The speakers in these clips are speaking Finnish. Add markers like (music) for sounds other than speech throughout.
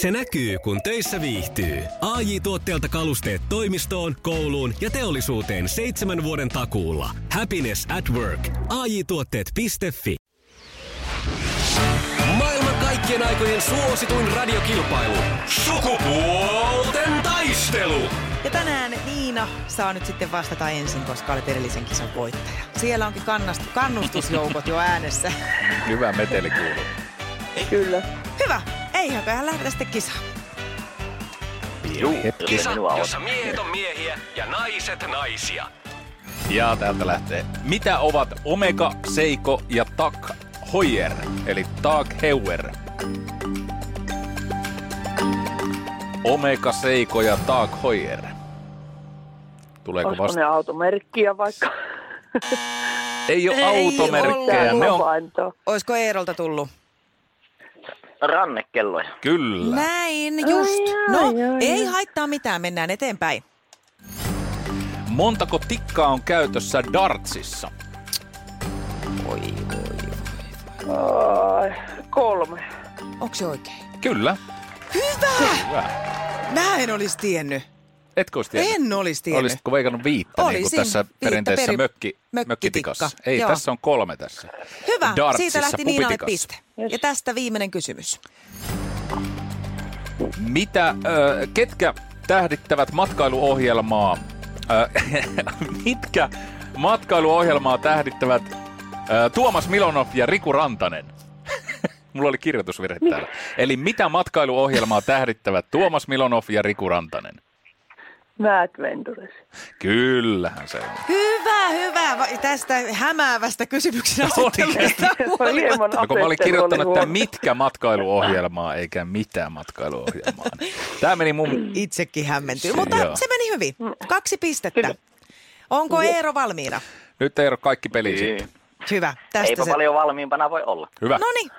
Se näkyy, kun töissä viihtyy. ai tuotteelta kalusteet toimistoon, kouluun ja teollisuuteen seitsemän vuoden takuulla. Happiness at work. ai tuotteetfi Maailman kaikkien aikojen suosituin radiokilpailu. Sukupuolten taistelu. Ja tänään Niina saa nyt sitten vastata ensin, koska olet edellisen kisan voittaja. Siellä onkin kannast- kannustusjoukot jo äänessä. Hyvä meteli kuuluu. Kyllä. Hyvä. Eihän lähdetä sitten kisaan. Juu, Kisa, jossa miehet on miehiä ja naiset naisia. Ja täältä lähtee. Mitä ovat Omega, Seiko ja Tak Hoyer, eli Tag Heuer? Omega, Seiko ja Tag Heuer. Tuleeko Olisiko vasta? ne automerkkiä vaikka? Ei ole Ei automerkkejä. ole. Ne on. Olisiko Eerolta tullut? Rannekelloja. kyllä. Näin, just. Ai, No, ai, ai, ei ai. haittaa mitään, mennään eteenpäin. Montako tikkaa on käytössä dartsissa? Oi, oi. Ai, kolme. Onko se oikein? Kyllä. Hyvä! Hyvä. Mä en olisi tiennyt. Etkö olisi tiennyt? En olisi tiennyt. Olisitko veikannut viittä niin kuin Olisin. tässä Viittä perinteisessä peri- mökki, mökkitikka. mökkitikassa? Ei, Joo. tässä on kolme tässä. Hyvä, Dartsissa, siitä lähti Niinalle piste. Ja tästä viimeinen kysymys. Mitä, äh, ketkä tähdittävät matkailuohjelmaa, äh, (laughs) mitkä matkailuohjelmaa tähdittävät äh, Tuomas Milonov ja Riku Rantanen? (laughs) Mulla oli kirjoitusvirhe täällä. Eli mitä matkailuohjelmaa tähdittävät Tuomas Milonov ja Riku Rantanen? Mad Ventures. Kyllähän se on. Hyvä, hyvä. Tästä hämäävästä kysymyksen asettelusta. No, kun mä olin kirjoittanut, että mitkä matkailuohjelmaa, eikä mitään matkailuohjelmaa. Tämä meni mun... Itsekin hämmentyy, Se- mutta joo. se meni hyvin. Kaksi pistettä. Onko Eero valmiina? Nyt ei ole kaikki peli sitten. Hyvä. Tästä Eipä se... paljon valmiimpana voi olla. Hyvä. No niin.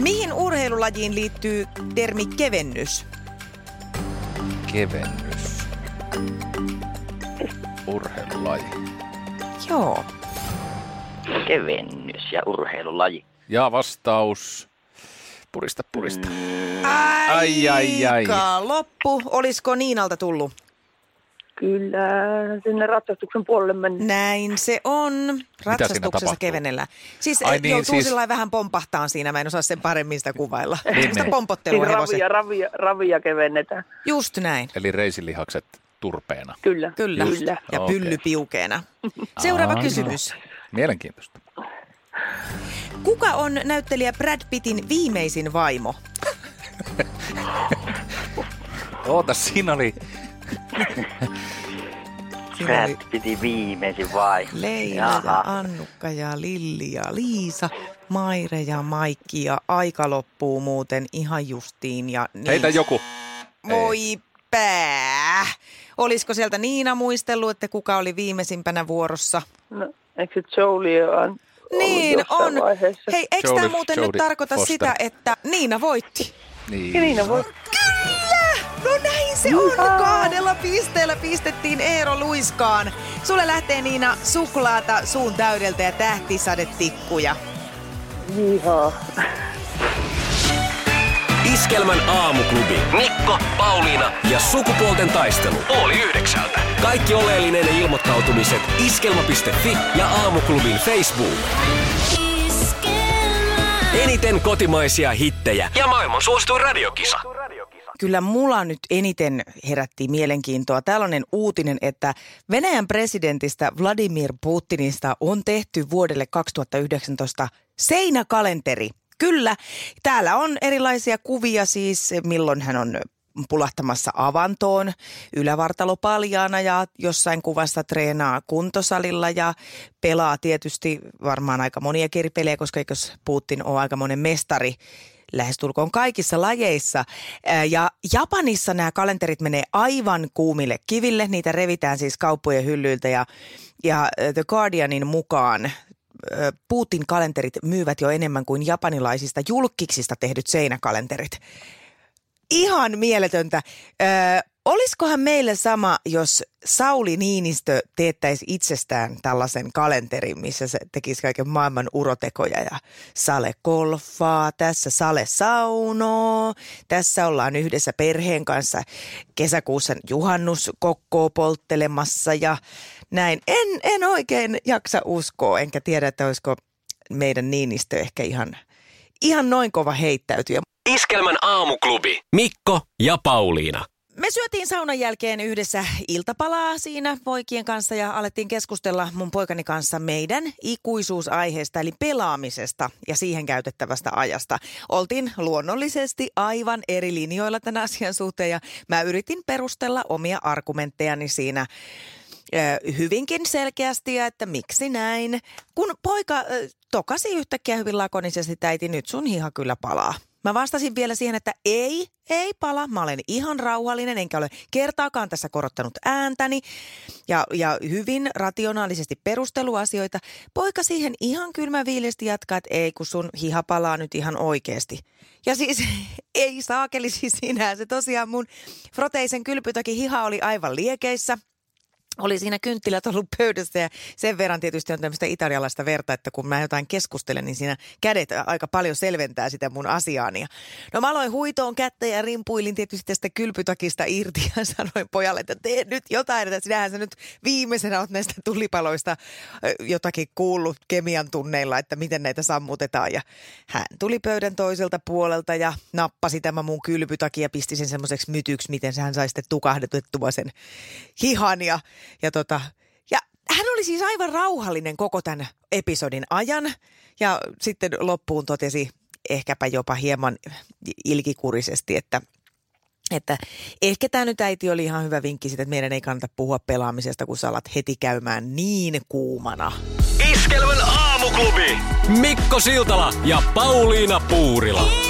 Mihin urheilulajiin liittyy termi kevennys? Kevennys. Urheilulaji. Joo. Kevennys ja urheilulaji. Ja vastaus. Purista, purista. Ai, ai, ai. Aika loppu. Olisiko Niinalta tullut? Kyllä, sinne ratsastuksen puolelle mennä. Näin se on. Ratsastuksessa tapahtuu? kevennellä. Siis Ai niin, joutuu siis- vähän pompahtaan siinä. Mä en osaa sen paremmin sitä kuvailla. Niin, Sitä niin. pompottelua Siis ravia, ravia, ravia kevennetään. Just näin. Eli reisilihakset turpeena. Kyllä. Kyllä. Kyllä. Ja Okei. pylly piukeena. Seuraava Aa. kysymys. Mielenkiintoista. Kuka on näyttelijä Brad Pittin viimeisin vaimo? Oota, siinä oli... Siinä oli piti viimeisin vai? Leila Jaha. ja Annukka ja Lilli ja Liisa, Maire ja Maikki ja aika loppuu muuten ihan justiin. Ja niin. Heitä joku. Voi pää. Olisiko sieltä Niina muistellut, että kuka oli viimeisimpänä vuorossa? No, eikö se Jolie on Niin on. Vaiheessa? Hei, eikö tämä muuten nyt Jodie tarkoita Foster. sitä, että Niina voitti? Niin. Ja Niina voi... Kyllä! No näin se on! Kahdella pisteellä pistettiin Eero Luiskaan. Sulle lähtee Niina suklaata suun täydeltä ja tähtisadetikkuja. Jihaa. Iskelmän aamuklubi. Mikko, Pauliina ja sukupuolten taistelu. Oli yhdeksältä. Kaikki oleellinen ilmoittautumiset iskelma.fi ja aamuklubin Facebook. Eniten kotimaisia hittejä ja maailman suosituin radiokisa. Kyllä mulla nyt eniten herätti mielenkiintoa tällainen uutinen, että Venäjän presidentistä Vladimir Putinista on tehty vuodelle 2019 seinäkalenteri. Kyllä, täällä on erilaisia kuvia siis, milloin hän on pulahtamassa avantoon, ylävartalo paljaana ja jossain kuvassa treenaa kuntosalilla ja pelaa tietysti varmaan aika monia eri pelejä, koska eikös Putin ole aika monen mestari lähestulkoon kaikissa lajeissa. Ja Japanissa nämä kalenterit menee aivan kuumille kiville. Niitä revitään siis kauppojen hyllyiltä ja, ja The Guardianin mukaan Putin kalenterit myyvät jo enemmän kuin japanilaisista julkiksista tehdyt seinäkalenterit. Ihan mieletöntä. Olisikohan meille sama, jos Sauli Niinistö teettäisi itsestään tällaisen kalenterin, missä se tekisi kaiken maailman urotekoja ja sale kolfaa, tässä sale saunoo, tässä ollaan yhdessä perheen kanssa kesäkuussa juhannuskokkoa polttelemassa ja näin. En, en oikein jaksa uskoa, enkä tiedä, että olisiko meidän Niinistö ehkä ihan, ihan noin kova heittäytyjä. Iskelmän aamuklubi. Mikko ja Pauliina. Me syötiin saunan jälkeen yhdessä iltapalaa siinä poikien kanssa ja alettiin keskustella mun poikani kanssa meidän ikuisuusaiheesta eli pelaamisesta ja siihen käytettävästä ajasta. Oltiin luonnollisesti aivan eri linjoilla tämän asian suhteen ja mä yritin perustella omia argumenttejani siinä hyvinkin selkeästi ja että miksi näin. Kun poika tokasi yhtäkkiä hyvin lakonisesti, äiti nyt sun hiha kyllä palaa. Mä vastasin vielä siihen, että ei, ei pala. Mä olen ihan rauhallinen, enkä ole kertaakaan tässä korottanut ääntäni. Ja, ja hyvin rationaalisesti perusteluasioita. Poika siihen ihan kylmäviilisesti jatkaa, että ei, kun sun hiha palaa nyt ihan oikeasti. Ja siis (laughs) ei saakeli siis sinä. Se tosiaan mun froteisen kylpytäkin hiha oli aivan liekeissä – oli siinä kynttilät ollut pöydässä ja sen verran tietysti on tämmöistä italialaista verta, että kun mä jotain keskustelen, niin siinä kädet aika paljon selventää sitä mun asiaani. No mä aloin huitoon kättä ja rimpuilin tietysti tästä kylpytakista irti ja (laughs) sanoin pojalle, että tee nyt jotain, että sinähän sä nyt viimeisenä oot näistä tulipaloista jotakin kuullut kemian tunneilla, että miten näitä sammutetaan. Ja hän tuli pöydän toiselta puolelta ja nappasi tämä mun kylpytakin ja pisti sen semmoiseksi mytyksi, miten hän sai sitten tukahdetettua sen hihan ja ja, tota, ja hän oli siis aivan rauhallinen koko tämän episodin ajan ja sitten loppuun totesi ehkäpä jopa hieman ilkikurisesti, että että ehkä tämä nyt äiti oli ihan hyvä vinkki siitä, että meidän ei kannata puhua pelaamisesta, kun sä alat heti käymään niin kuumana. Iskelmän aamuklubi. Mikko Siltala ja Pauliina Puurila.